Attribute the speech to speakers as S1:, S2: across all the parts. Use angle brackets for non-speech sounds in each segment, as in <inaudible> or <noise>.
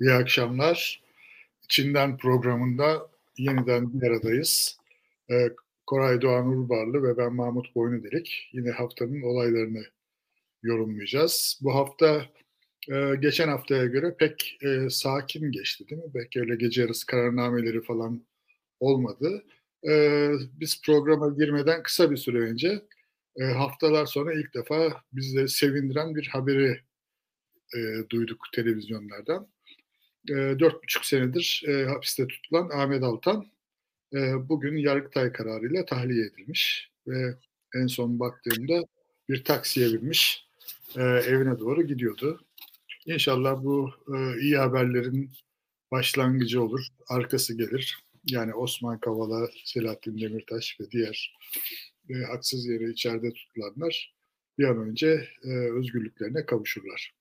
S1: İyi akşamlar. İçinden programında yeniden bir aradayız. Ee, Koray Doğan Urbarlı ve ben Mahmut Boynudelik. Yine haftanın olaylarını yorumlayacağız. Bu hafta e, geçen haftaya göre pek e, sakin geçti değil mi? Belki öyle gece yarısı kararnameleri falan olmadı. E, biz programa girmeden kısa bir süre önce e, haftalar sonra ilk defa bizleri sevindiren bir haberi e, duyduk televizyonlardan. E, dört buçuk senedir e, hapiste tutulan Ahmet Altan e, bugün Yargıtay kararıyla tahliye edilmiş ve en son baktığımda bir taksiye binmiş e, evine doğru gidiyordu. İnşallah bu e, iyi haberlerin başlangıcı olur, arkası gelir. Yani Osman Kavala, Selahattin Demirtaş ve diğer e, haksız yere içeride tutulanlar bir an önce e, özgürlüklerine kavuşurlar.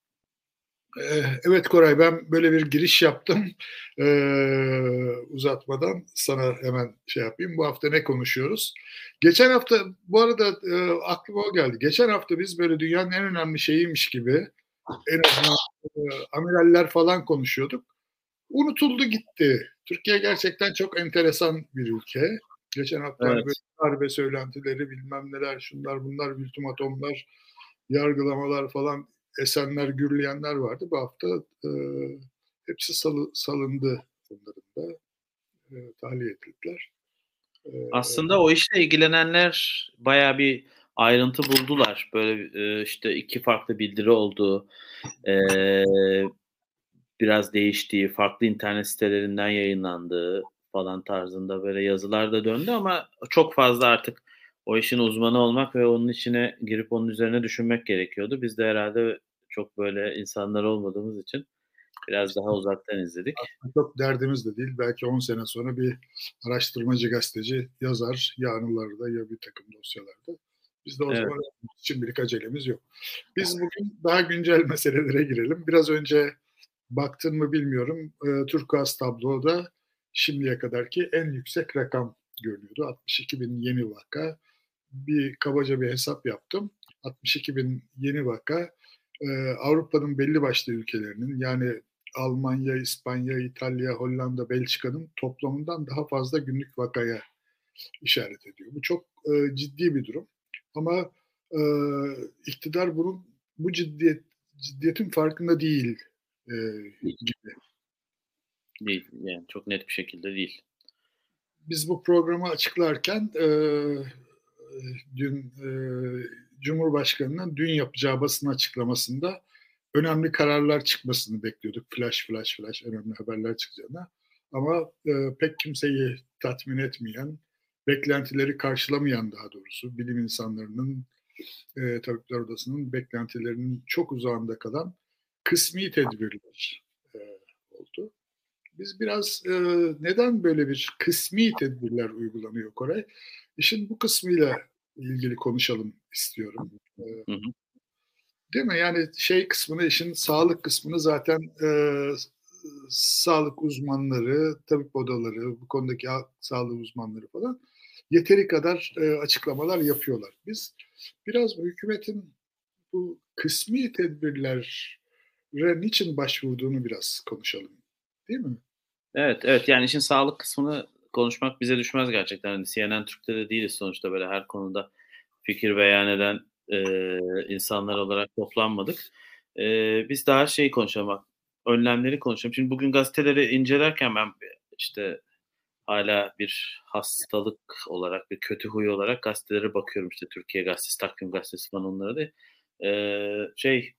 S1: E, evet Koray ben böyle bir giriş yaptım e, uzatmadan sana hemen şey yapayım. Bu hafta ne konuşuyoruz? Geçen hafta bu arada e, aklıma o geldi. Geçen hafta biz böyle dünyanın en önemli şeyiymiş gibi en azından e, amiraller falan konuşuyorduk. Unutuldu gitti. Türkiye gerçekten çok enteresan bir ülke. Geçen hafta evet. böyle darbe söylentileri bilmem neler şunlar bunlar ultimatomlar yargılamalar falan esenler gürleyenler vardı. Bu hafta e, hepsi salı, salındı bunların da e, tahliye edildiler.
S2: E, Aslında o işle ilgilenenler baya bir ayrıntı buldular. Böyle e, işte iki farklı bildiri oldu. E, biraz değiştiği, farklı internet sitelerinden yayınlandığı falan tarzında böyle yazılar da döndü ama çok fazla artık o işin uzmanı olmak ve onun içine girip onun üzerine düşünmek gerekiyordu. Biz de herhalde çok böyle insanlar olmadığımız için biraz daha uzaktan izledik.
S1: Aslında çok derdimiz de değil. Belki 10 sene sonra bir araştırmacı gazeteci yazar ya anılarda ya bir takım dosyalarda. Biz de o evet. zaman şimdilik acelemiz yok. Biz bugün daha güncel <laughs> meselelere girelim. Biraz önce baktın mı bilmiyorum. E, Turkuaz tabloda şimdiye kadarki en yüksek rakam görünüyordu. 62 bin yeni vaka. Bir kabaca bir hesap yaptım. 62 bin yeni vaka e, Avrupa'nın belli başlı ülkelerinin yani Almanya, İspanya, İtalya, Hollanda, Belçika'nın toplamından daha fazla günlük vakaya işaret ediyor. Bu çok e, ciddi bir durum. Ama e, iktidar bunun bu ciddiyet ciddiyetin farkında değil e, gibi.
S2: Değil. Yani çok net bir şekilde değil.
S1: Biz bu programı açıklarken e, dün e, Cumhurbaşkanı'nın dün yapacağı basın açıklamasında önemli kararlar çıkmasını bekliyorduk. Flash flash flash önemli haberler çıkacağına. Ama e, pek kimseyi tatmin etmeyen, beklentileri karşılamayan daha doğrusu bilim insanlarının, e, Tabipler Odası'nın beklentilerinin çok uzağında kalan kısmi tedbirler e, oldu. Biz biraz e, neden böyle bir kısmi tedbirler uygulanıyor Koray? İşin bu kısmıyla ilgili konuşalım istiyorum. Hı hı. Değil mi? Yani şey kısmını, işin sağlık kısmını zaten e, sağlık uzmanları, tabip odaları, bu konudaki sağlık uzmanları falan yeteri kadar e, açıklamalar yapıyorlar. Biz biraz bu hükümetin bu kısmi tedbirlere niçin başvurduğunu biraz konuşalım. Değil mi?
S2: Evet, evet. Yani işin sağlık kısmını konuşmak bize düşmez gerçekten. Hani CNN Türk'te de değiliz sonuçta böyle her konuda fikir beyan eden e, insanlar olarak toplanmadık. E, biz daha şey konuşalım önlemleri konuşalım. Şimdi bugün gazeteleri incelerken ben işte hala bir hastalık olarak, bir kötü huy olarak gazetelere bakıyorum. işte Türkiye Gazetesi, Takvim Gazetesi falan onlara da. E, şey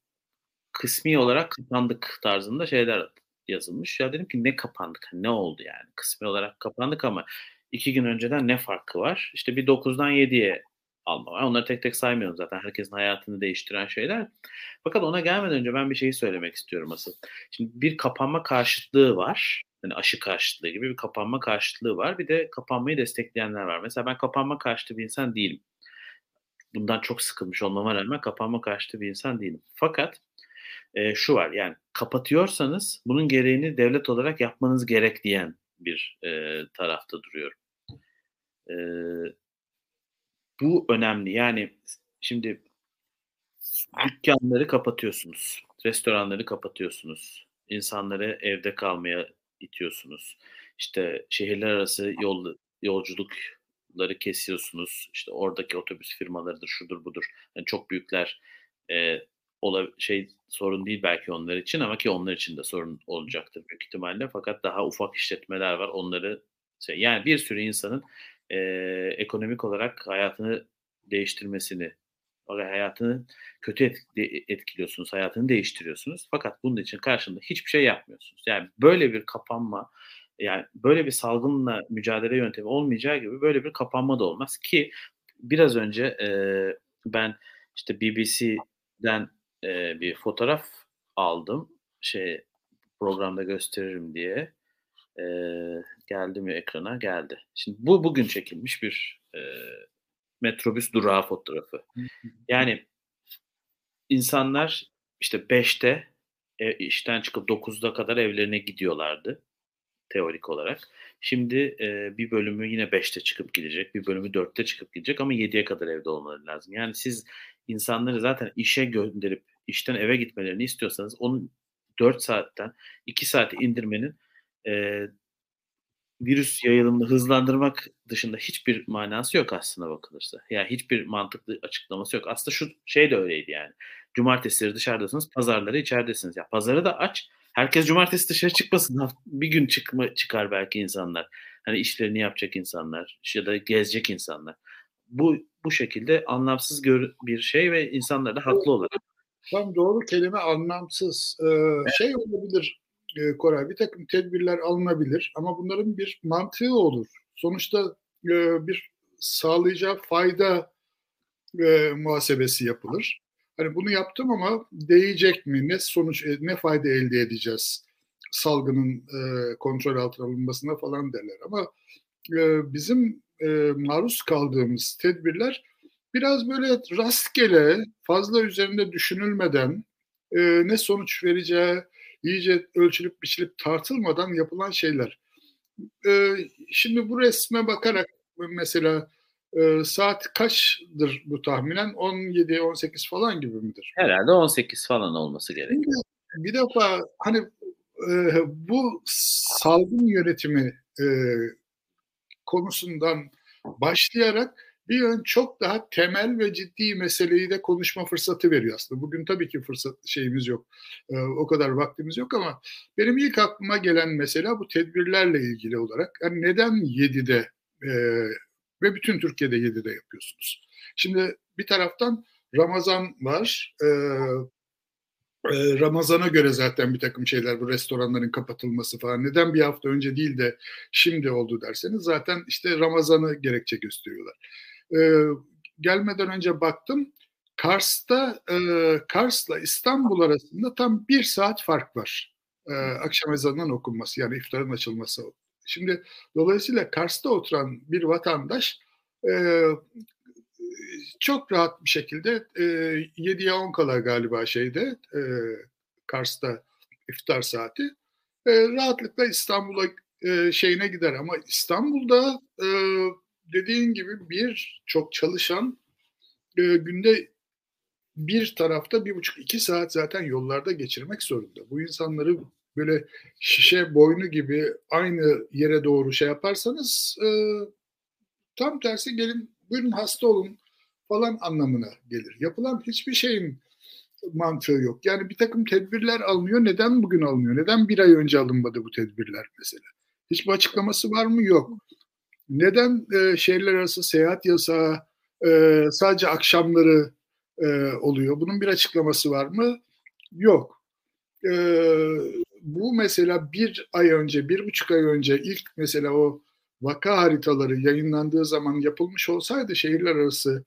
S2: kısmi olarak kapandık tarzında şeyler yazılmış. Ya dedim ki ne kapandık? Hani ne oldu yani? Kısmi olarak kapandık ama iki gün önceden ne farkı var? İşte bir 9'dan 7'ye alma var. Onları tek tek saymıyorum zaten. Herkesin hayatını değiştiren şeyler. Fakat ona gelmeden önce ben bir şeyi söylemek istiyorum asıl. Şimdi bir kapanma karşıtlığı var. Yani aşı karşıtlığı gibi bir kapanma karşıtlığı var. Bir de kapanmayı destekleyenler var. Mesela ben kapanma karşıtı bir insan değilim. Bundan çok sıkılmış olmama rağmen kapanma karşıtı bir insan değilim. Fakat e, şu var yani kapatıyorsanız bunun gereğini devlet olarak yapmanız gerek diyen bir e, tarafta duruyorum. E, bu önemli. Yani şimdi dükkanları kapatıyorsunuz, restoranları kapatıyorsunuz, insanları evde kalmaya itiyorsunuz. İşte şehirler arası yol, yolculukları kesiyorsunuz. İşte oradaki otobüs firmalarıdır, şudur budur. Yani çok büyükler e, ola, şey sorun değil belki onlar için ama ki onlar için de sorun olacaktır büyük ihtimalle. Fakat daha ufak işletmeler var. Onları şey, yani bir sürü insanın e, ekonomik olarak hayatını değiştirmesini hayatını kötü etkiliyorsunuz, hayatını değiştiriyorsunuz. Fakat bunun için karşında hiçbir şey yapmıyorsunuz. Yani böyle bir kapanma, yani böyle bir salgınla mücadele yöntemi olmayacağı gibi böyle bir kapanma da olmaz ki biraz önce e, ben işte BBC'den e, bir fotoğraf aldım şey programda gösteririm diye e, geldi mi ekrana geldi. Şimdi bu bugün çekilmiş bir e, metrobüs durağı fotoğrafı. Yani insanlar işte 5'te e, işten çıkıp 9'da kadar evlerine gidiyorlardı teorik olarak. Şimdi e, bir bölümü yine 5'te çıkıp gidecek, bir bölümü 4'te çıkıp gidecek ama 7'ye kadar evde olmaları lazım. Yani siz insanları zaten işe gönderip işten eve gitmelerini istiyorsanız onun 4 saatten 2 saate indirmenin e, virüs yayılımını hızlandırmak dışında hiçbir manası yok aslında bakılırsa. Yani hiçbir mantıklı açıklaması yok. Aslında şu şey de öyleydi yani. Cumartesileri dışarıdasınız, pazarları içeridesiniz. Ya pazarı da aç. Herkes cumartesi dışarı çıkmasın. <laughs> Bir gün çıkma çıkar belki insanlar. Hani işlerini yapacak insanlar ya da gezecek insanlar. Bu bu şekilde anlamsız gör, bir şey ve insanlar da haklı olarak.
S1: Tam doğru kelime anlamsız. Ee, evet. Şey olabilir e, Koray bir takım tedbirler alınabilir ama bunların bir mantığı olur. Sonuçta e, bir sağlayacağı fayda e, muhasebesi yapılır. Hani bunu yaptım ama değecek mi? Ne sonuç, e, ne fayda elde edeceğiz? Salgının e, kontrol altına alınmasına falan derler. Ama e, bizim e, maruz kaldığımız tedbirler biraz böyle rastgele, fazla üzerinde düşünülmeden e, ne sonuç vereceği, iyice ölçülüp biçilip tartılmadan yapılan şeyler. E, şimdi bu resme bakarak mesela e, saat kaçdır bu tahminen? 17-18 falan gibi midir?
S2: Herhalde 18 falan olması gerekiyor.
S1: Bir, bir defa hani e, bu salgın yönetimi e, konusundan başlayarak bir yön çok daha temel ve ciddi meseleyi de konuşma fırsatı veriyor aslında. Bugün tabii ki fırsat şeyimiz yok. E, o kadar vaktimiz yok ama benim ilk aklıma gelen mesela bu tedbirlerle ilgili olarak yani neden 7'de e, ve bütün Türkiye'de 7'de yapıyorsunuz? Şimdi bir taraftan Ramazan var. E, Ramazan'a göre zaten bir takım şeyler bu restoranların kapatılması falan neden bir hafta önce değil de şimdi oldu derseniz zaten işte Ramazan'ı gerekçe gösteriyorlar e, gelmeden önce baktım. Kars'ta e, Kars'la İstanbul arasında tam bir saat fark var. E, akşam ezanının okunması yani iftarın açılması. Şimdi dolayısıyla Kars'ta oturan bir vatandaş e, çok rahat bir şekilde e, 7'ye 10 kala galiba şeyde e, Kars'ta iftar saati e, rahatlıkla İstanbul'a e, şeyine gider ama İstanbul'da e, dediğin gibi bir çok çalışan e, günde bir tarafta bir buçuk iki saat zaten yollarda geçirmek zorunda. Bu insanları böyle şişe boynu gibi aynı yere doğru şey yaparsanız e, tam tersi gelin buyurun hasta olun falan anlamına gelir. Yapılan hiçbir şeyin mantığı yok. Yani bir takım tedbirler alınıyor. Neden bugün alınıyor? Neden bir ay önce alınmadı bu tedbirler mesela? Hiçbir açıklaması var mı? Yok. Neden e, şehirler arası seyahat yasağı e, sadece akşamları e, oluyor? Bunun bir açıklaması var mı? Yok. E, bu mesela bir ay önce, bir buçuk ay önce ilk mesela o vaka haritaları yayınlandığı zaman yapılmış olsaydı şehirler arası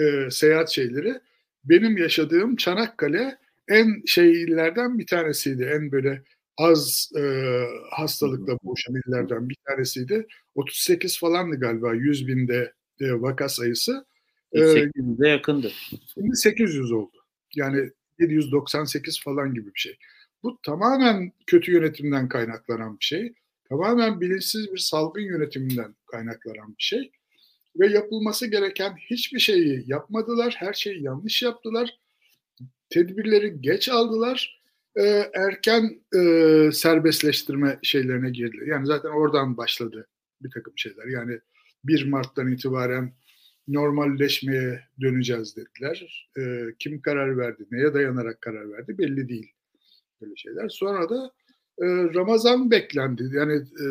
S1: e, seyahat şeyleri benim yaşadığım Çanakkale en şeylerden bir tanesiydi. En böyle az e, hastalıkla boğuşan illerden bir tanesiydi. 38 falandı galiba 100 binde e, vaka sayısı.
S2: 800'e yakındı.
S1: Şimdi 800 oldu. Yani 798 falan gibi bir şey. Bu tamamen kötü yönetimden kaynaklanan bir şey. Tamamen bilinçsiz bir salgın yönetiminden kaynaklanan bir şey. Ve yapılması gereken hiçbir şeyi yapmadılar. Her şeyi yanlış yaptılar. Tedbirleri geç aldılar e, erken e, serbestleştirme şeylerine girdi. Yani zaten oradan başladı bir takım şeyler. Yani 1 Mart'tan itibaren normalleşmeye döneceğiz dediler. E, kim karar verdi, neye dayanarak karar verdi belli değil böyle şeyler. Sonra da e, Ramazan beklendi. Yani e,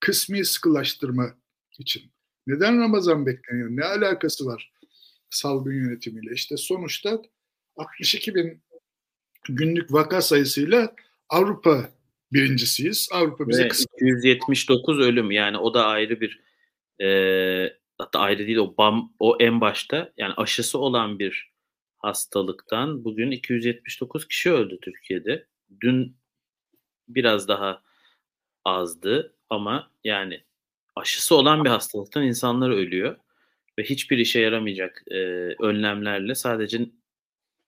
S1: kısmi sıkılaştırma için. Neden Ramazan bekleniyor? Ne alakası var salgın yönetimiyle? İşte sonuçta 62 bin günlük vaka sayısıyla Avrupa birincisiyiz. Avrupa bize
S2: Ve 279 ölüm yani o da ayrı bir e, hatta ayrı değil o bam o en başta yani aşısı olan bir hastalıktan bugün 279 kişi öldü Türkiye'de. Dün biraz daha azdı ama yani aşısı olan bir hastalıktan insanlar ölüyor ve hiçbir işe yaramayacak e, önlemlerle sadece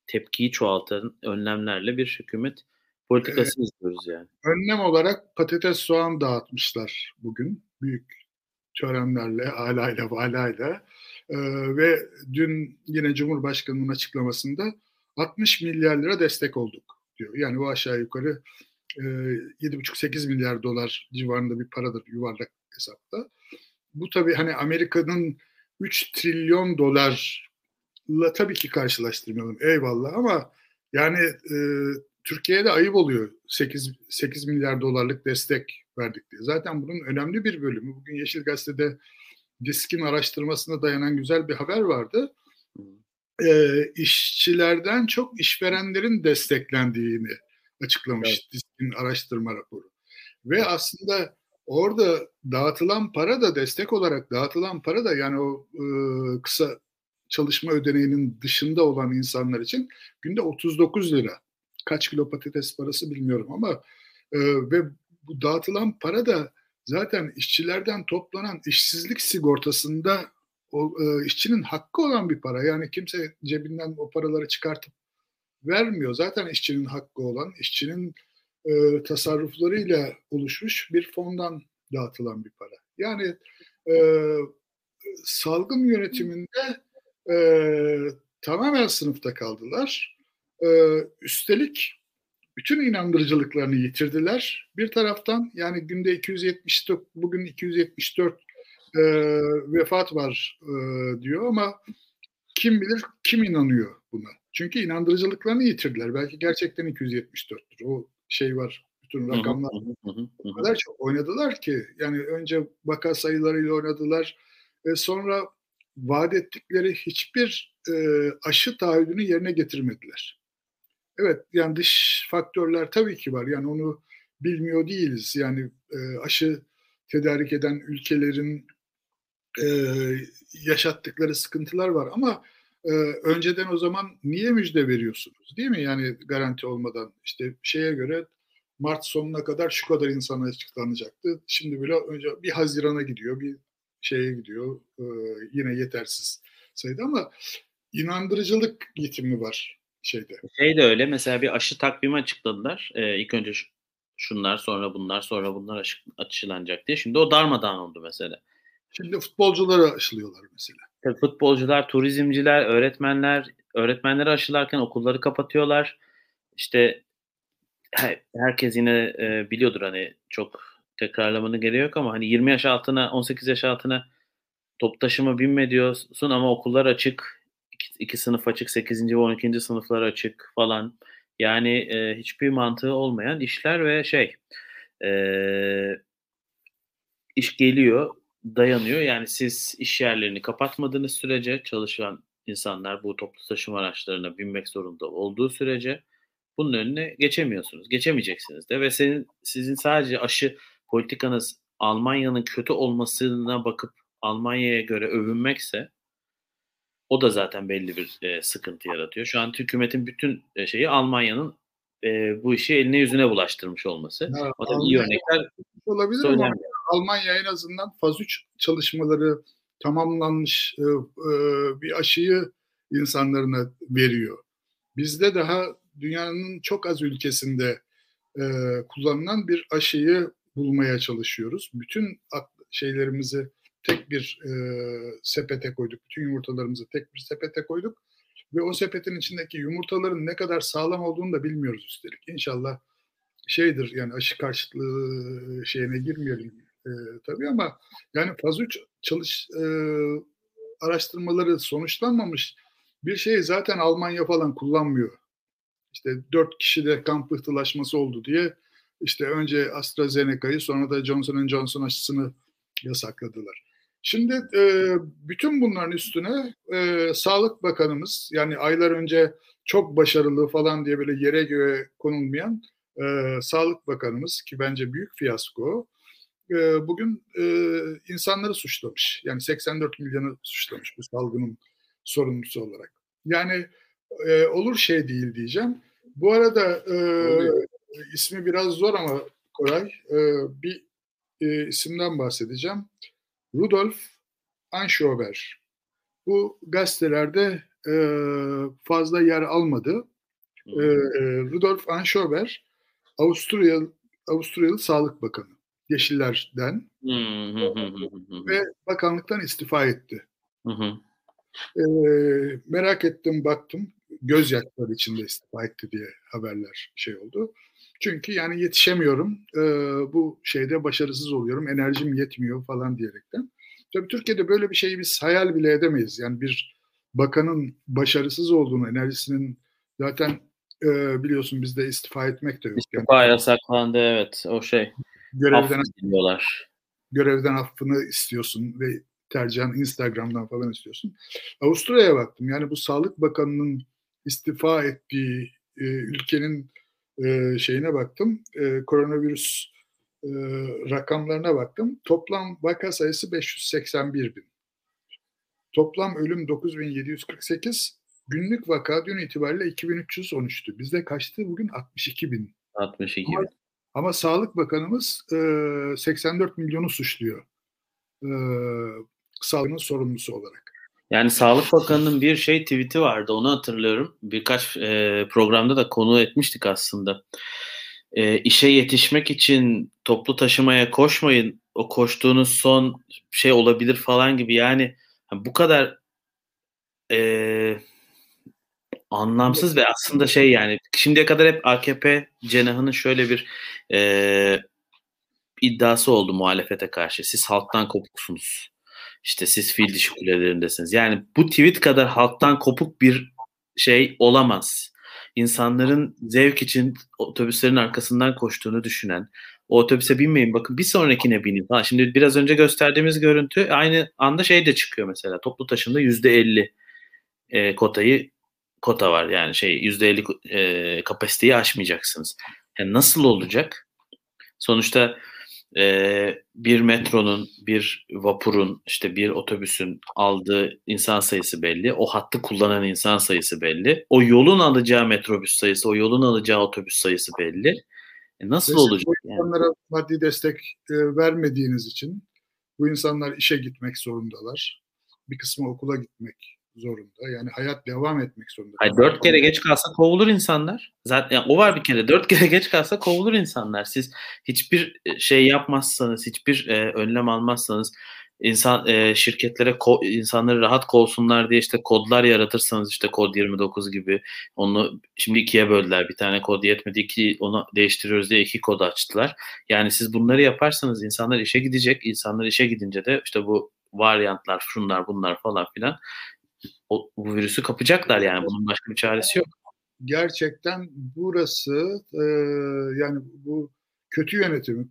S2: tepkiyi çoğaltan önlemlerle bir hükümet politikası evet. izliyoruz yani.
S1: Önlem olarak patates soğan dağıtmışlar bugün büyük törenlerle, alayla, valayla. Ee, ve dün yine Cumhurbaşkanı'nın açıklamasında 60 milyar lira destek olduk diyor. Yani bu aşağı yukarı 7,5-8 milyar dolar civarında bir paradır yuvarlak hesapta. Bu tabii hani Amerika'nın 3 trilyon dolarla tabii ki karşılaştırmayalım eyvallah ama yani e, Türkiye'de ayıp oluyor 8, 8 milyar dolarlık destek verdik diye. Zaten bunun önemli bir bölümü. Bugün Yeşil Gazete'de Disk'in araştırmasına dayanan güzel bir haber vardı. E, işçilerden çok işverenlerin desteklendiğini açıklamış evet. Disk'in araştırma raporu. Ve aslında orada dağıtılan para da destek olarak dağıtılan para da yani o e, kısa çalışma ödeneğinin dışında olan insanlar için günde 39 lira. Kaç kilo patates parası bilmiyorum ama e, ve bu dağıtılan para da zaten işçilerden toplanan işsizlik sigortasında o e, işçinin hakkı olan bir para. Yani kimse cebinden o paraları çıkartıp vermiyor. Zaten işçinin hakkı olan, işçinin e, tasarruflarıyla oluşmuş bir fondan dağıtılan bir para. Yani e, salgın yönetiminde e, tamamen sınıfta kaldılar. E, üstelik bütün inandırıcılıklarını yitirdiler. Bir taraftan yani günde 274, bugün 274 e, vefat var e, diyor ama kim bilir kim inanıyor buna. Çünkü inandırıcılıklarını yitirdiler. Belki gerçekten 274'tür. O şey var. Bütün rakamlar o kadar çok oynadılar ki yani önce vaka sayılarıyla oynadılar. ve sonra vaat ettikleri hiçbir e, aşı taahhüdünü yerine getirmediler. Evet yani dış faktörler tabii ki var. Yani onu bilmiyor değiliz. Yani e, aşı tedarik eden ülkelerin e, yaşattıkları sıkıntılar var ama e, önceden o zaman niye müjde veriyorsunuz değil mi? Yani garanti olmadan işte şeye göre Mart sonuna kadar şu kadar insana açıklanacaktı. Şimdi bile önce bir Haziran'a gidiyor, bir şeye gidiyor. E, yine yetersiz sayıda ama inandırıcılık yetimi var şeyde.
S2: Şey de öyle mesela bir aşı takvimi açıkladılar. Ee, ilk önce şunlar sonra bunlar sonra bunlar aşı, aşılanacak diye. Şimdi o darmadağın oldu mesela.
S1: Şimdi futbolcuları aşılıyorlar mesela.
S2: Tabii futbolcular, turizmciler, öğretmenler, öğretmenleri aşılarken okulları kapatıyorlar. İşte herkes yine e, biliyordur hani çok tekrarlamanın gereği yok ama hani 20 yaş altına 18 yaş altına top taşıma binme diyorsun ama okullar açık. iki, iki sınıf açık, 8. ve 12. sınıflar açık falan. Yani e, hiçbir mantığı olmayan işler ve şey e, iş geliyor dayanıyor. Yani siz iş yerlerini kapatmadığınız sürece çalışan insanlar bu toplu taşıma araçlarına binmek zorunda olduğu sürece bunun önüne geçemiyorsunuz. Geçemeyeceksiniz de ve senin sizin sadece aşı politikanız Almanya'nın kötü olmasına bakıp Almanya'ya göre övünmekse o da zaten belli bir e, sıkıntı yaratıyor. Şu an hükümetin bütün e, şeyi Almanya'nın e, bu işi eline yüzüne bulaştırmış olması. Ya, o da iyi örnekler
S1: olabilir ama Almanya en azından faz 3 çalışmaları tamamlanmış e, e, bir aşıyı insanlarına veriyor. Bizde daha dünyanın çok az ülkesinde e, kullanılan bir aşıyı bulmaya çalışıyoruz. Bütün şeylerimizi tek bir e, sepete koyduk. Bütün yumurtalarımızı tek bir sepete koyduk. Ve o sepetin içindeki yumurtaların ne kadar sağlam olduğunu da bilmiyoruz üstelik. İnşallah şeydir yani aşı karşıtlığı şeyine girmeyelim e, tabii ama yani faz 3 çalış e, araştırmaları sonuçlanmamış bir şeyi zaten Almanya falan kullanmıyor. İşte dört kişide kan pıhtılaşması oldu diye işte önce AstraZeneca'yı sonra da Johnson Johnson aşısını yasakladılar. Şimdi e, bütün bunların üstüne e, Sağlık Bakanımız yani aylar önce çok başarılı falan diye böyle yere göğe konulmayan e, Sağlık Bakanımız ki bence büyük fiyasko e, bugün e, insanları suçlamış. Yani 84 milyonu suçlamış bu salgının sorumlusu olarak. Yani e, olur şey değil diyeceğim. Bu arada e, ismi biraz zor ama Koray e, bir e, isimden bahsedeceğim. Rudolf Anschober. Bu gazetelerde e, fazla yer almadı. E, Rudolf Anschober Avusturyalı, Avusturyalı Sağlık Bakanı. Yeşillerden ve bakanlıktan istifa etti. E, merak ettim baktım gözyaşları içinde istifa etti diye haberler şey oldu. Çünkü yani yetişemiyorum, e, bu şeyde başarısız oluyorum, enerjim yetmiyor falan diyerekten. Tabii Türkiye'de böyle bir şeyi biz hayal bile edemeyiz. Yani bir bakanın başarısız olduğunu, enerjisinin zaten e, biliyorsun bizde istifa etmek de yok.
S2: İstifa yani, yasaklandı evet o şey.
S1: Görevden diyorlar. Görevden affını istiyorsun ve tercihen Instagram'dan falan istiyorsun. Avusturya'ya baktım. Yani bu Sağlık Bakanı'nın istifa ettiği e, ülkenin e, şeyine baktım. E, koronavirüs e, rakamlarına baktım. Toplam vaka sayısı 581 bin. Toplam ölüm 9748. Günlük vaka dün itibariyle 2313'tü. Bizde kaçtı bugün? 62 bin.
S2: 62 bin. Ama,
S1: Sağlık Bakanımız e, 84 milyonu suçluyor. E, salgının sorumlusu olarak.
S2: Yani Sağlık Bakanı'nın bir şey tweet'i vardı onu hatırlıyorum. Birkaç e, programda da konu etmiştik aslında. E, işe yetişmek için toplu taşımaya koşmayın. O koştuğunuz son şey olabilir falan gibi. Yani bu kadar e, anlamsız ve aslında şey yani şimdiye kadar hep AKP cenahının şöyle bir e, iddiası oldu muhalefete karşı. Siz halktan kopuksunuz işte siz fil dişi kulelerindesiniz. Yani bu tweet kadar halktan kopuk bir şey olamaz. İnsanların zevk için otobüslerin arkasından koştuğunu düşünen, o otobüse binmeyin bakın bir sonrakine binin falan. Şimdi biraz önce gösterdiğimiz görüntü aynı anda şey de çıkıyor mesela toplu taşımda yüzde elli kotayı kota var yani şey yüzde elli e, kapasiteyi aşmayacaksınız. Yani nasıl olacak? Sonuçta e, bir metronun, bir vapurun, işte bir otobüsün aldığı insan sayısı belli. O hattı kullanan insan sayısı belli. O yolun alacağı metrobüs sayısı, o yolun alacağı otobüs sayısı belli. E nasıl Mesela olacak?
S1: Bu insanlara yani? maddi destek e, vermediğiniz için bu insanlar işe gitmek zorundalar. Bir kısmı okula gitmek zorunda. Yani hayat devam etmek zorunda.
S2: Hayır, dört kere geç kalsa kovulur insanlar. Zaten yani o var bir kere. Dört kere geç kalsa kovulur insanlar. Siz hiçbir e, şey yapmazsanız, hiçbir e, önlem almazsanız, insan e, şirketlere ko, insanları rahat kovsunlar diye işte kodlar yaratırsanız işte kod 29 gibi onu şimdi ikiye böldüler. Bir tane kod yetmedi iki onu değiştiriyoruz diye iki kod açtılar. Yani siz bunları yaparsanız insanlar işe gidecek. İnsanlar işe gidince de işte bu varyantlar, şunlar bunlar falan filan o, bu virüsü kapacaklar yani bunun başka bir çaresi yok.
S1: Gerçekten burası e, yani bu kötü yönetimi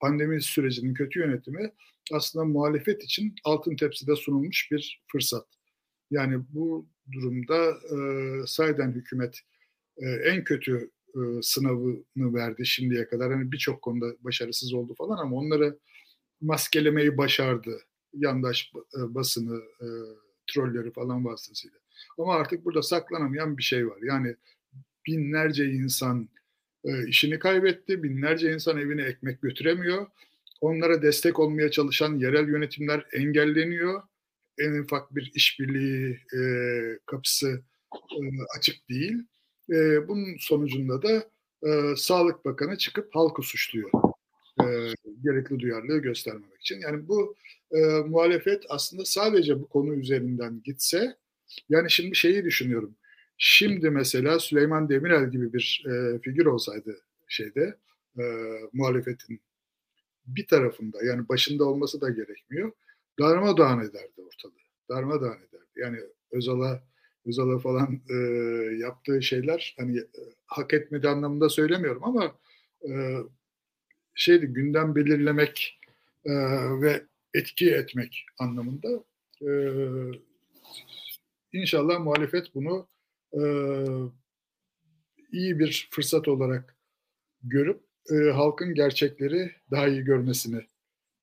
S1: pandemi sürecinin kötü yönetimi aslında muhalefet için altın tepside sunulmuş bir fırsat. Yani bu durumda e, sayeden hükümet e, en kötü e, sınavını verdi şimdiye kadar. Hani birçok konuda başarısız oldu falan ama onları maskelemeyi başardı. Yandaş e, basını, e, trolleri falan vasıtasıyla. Ama artık burada saklanamayan bir şey var. Yani binlerce insan e, işini kaybetti, binlerce insan evine ekmek götüremiyor. Onlara destek olmaya çalışan yerel yönetimler engelleniyor. En ufak bir işbirliği e, kapısı e, açık değil. E, bunun sonucunda da e, Sağlık Bakanı çıkıp halkı suçluyor. E, gerekli duyarlılığı göstermemek için. Yani bu e, muhalefet aslında sadece bu konu üzerinden gitse Yani şimdi şeyi düşünüyorum. Şimdi mesela Süleyman Demirel gibi bir e, figür olsaydı şeyde e, muhalefetin bir tarafında yani başında olması da gerekmiyor. Darmadağın ederdi ortalığı. Darmadağın ederdi. Yani Özal'a Özal'a falan e, yaptığı şeyler hani e, hak etmedi anlamında söylemiyorum ama e, şeydi gündem belirlemek e, ve etki etmek anlamında e, inşallah muhalefet bunu e, iyi bir fırsat olarak görüp e, halkın gerçekleri daha iyi görmesini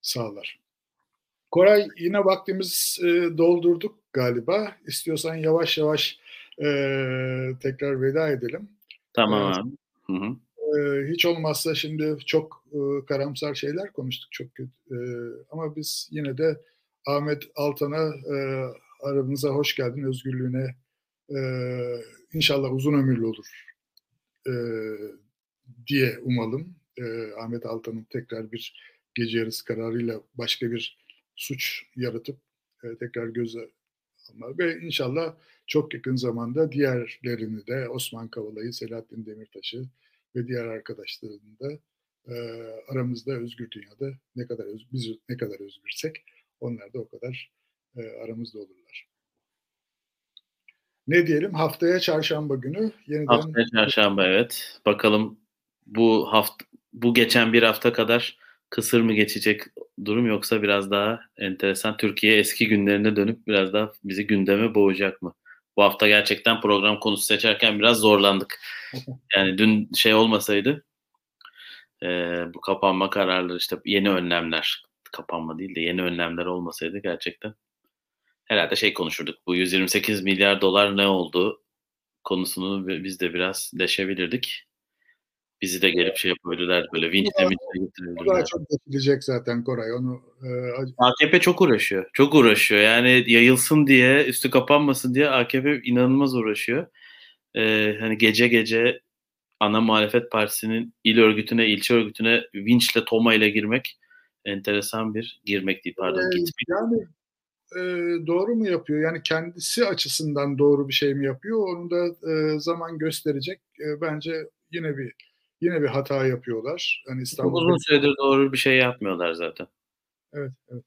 S1: sağlar. Koray yine vaktimiz e, doldurduk galiba. İstiyorsan yavaş yavaş e, tekrar veda edelim.
S2: Tamam abi. Hı hı.
S1: E, hiç olmazsa şimdi çok e, karamsar şeyler konuştuk çok kötü. E, ama biz yine de Ahmet Altan'a e, aramıza hoş geldin özgürlüğüne e, inşallah uzun ömürlü olur e, diye umalım. E, Ahmet Altan'ın tekrar bir gece yarısı kararıyla başka bir suç yaratıp e, tekrar göze alma ve inşallah çok yakın zamanda diğerlerini de Osman Kavala'yı, Selahattin Demirtaş'ı ve diğer arkadaşlarını da e, aramızda özgür dünyada ne kadar öz, biz ne kadar özgürsek onlar da o kadar e, aramızda olurlar. Ne diyelim haftaya çarşamba günü yeniden
S2: Haftaya çarşamba evet. Bakalım bu hafta bu geçen bir hafta kadar kısır mı geçecek durum yoksa biraz daha enteresan Türkiye eski günlerine dönüp biraz daha bizi gündeme boğacak mı? Bu hafta gerçekten program konusu seçerken biraz zorlandık. <laughs> Yani dün şey olmasaydı e, bu kapanma kararları işte yeni önlemler kapanma değil de yeni önlemler olmasaydı gerçekten herhalde şey konuşurduk. Bu 128 milyar dolar ne oldu konusunu biz de biraz deşebilirdik. Bizi de gelip şey yapabilirler böyle vinçle minçle
S1: getirebilirler. Daha çok geçilecek zaten Koray onu. E,
S2: AKP çok uğraşıyor. Çok uğraşıyor. Yani yayılsın diye, üstü kapanmasın diye AKP inanılmaz uğraşıyor. E, hani gece gece ana muhalefet partisinin il örgütüne, ilçe örgütüne vinçle, toma ile girmek enteresan bir girmek değil pardon.
S1: Ee, yani e, doğru mu yapıyor? Yani kendisi açısından doğru bir şey mi yapıyor? Onu da e, zaman gösterecek. E, bence yine bir yine bir hata yapıyorlar.
S2: Yani İstanbul'da... Uzun süredir doğru bir şey yapmıyorlar zaten.
S1: Evet, evet.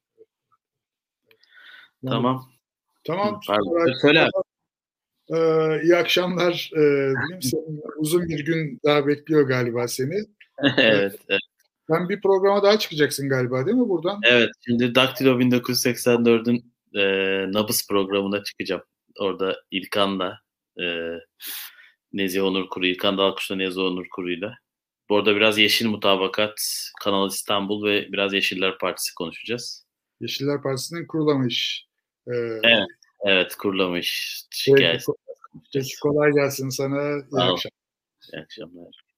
S2: Tamam.
S1: Tamam. Pardon, söyle. Ee, iyi akşamlar. Ee, <laughs> senin uzun bir gün daha bekliyor galiba seni. <laughs>
S2: evet, evet.
S1: Sen bir programa daha çıkacaksın galiba değil mi buradan?
S2: Evet. Şimdi Daktilo 1984'ün e, Nabız programına çıkacağım. Orada İlkan'la e, Nezih Onur Kuru, İlkan Dalkuş'la Nezih Onur Kuru'yla. Bu arada biraz Yeşil Mutabakat, Kanal İstanbul ve biraz Yeşiller Partisi konuşacağız.
S1: Yeşiller Partisi'nin kurulamış.
S2: Ee, evet, evet kurulamış.
S1: Peki, peki, kolay gelsin sana. İyi
S2: akşamlar. İyi akşamlar.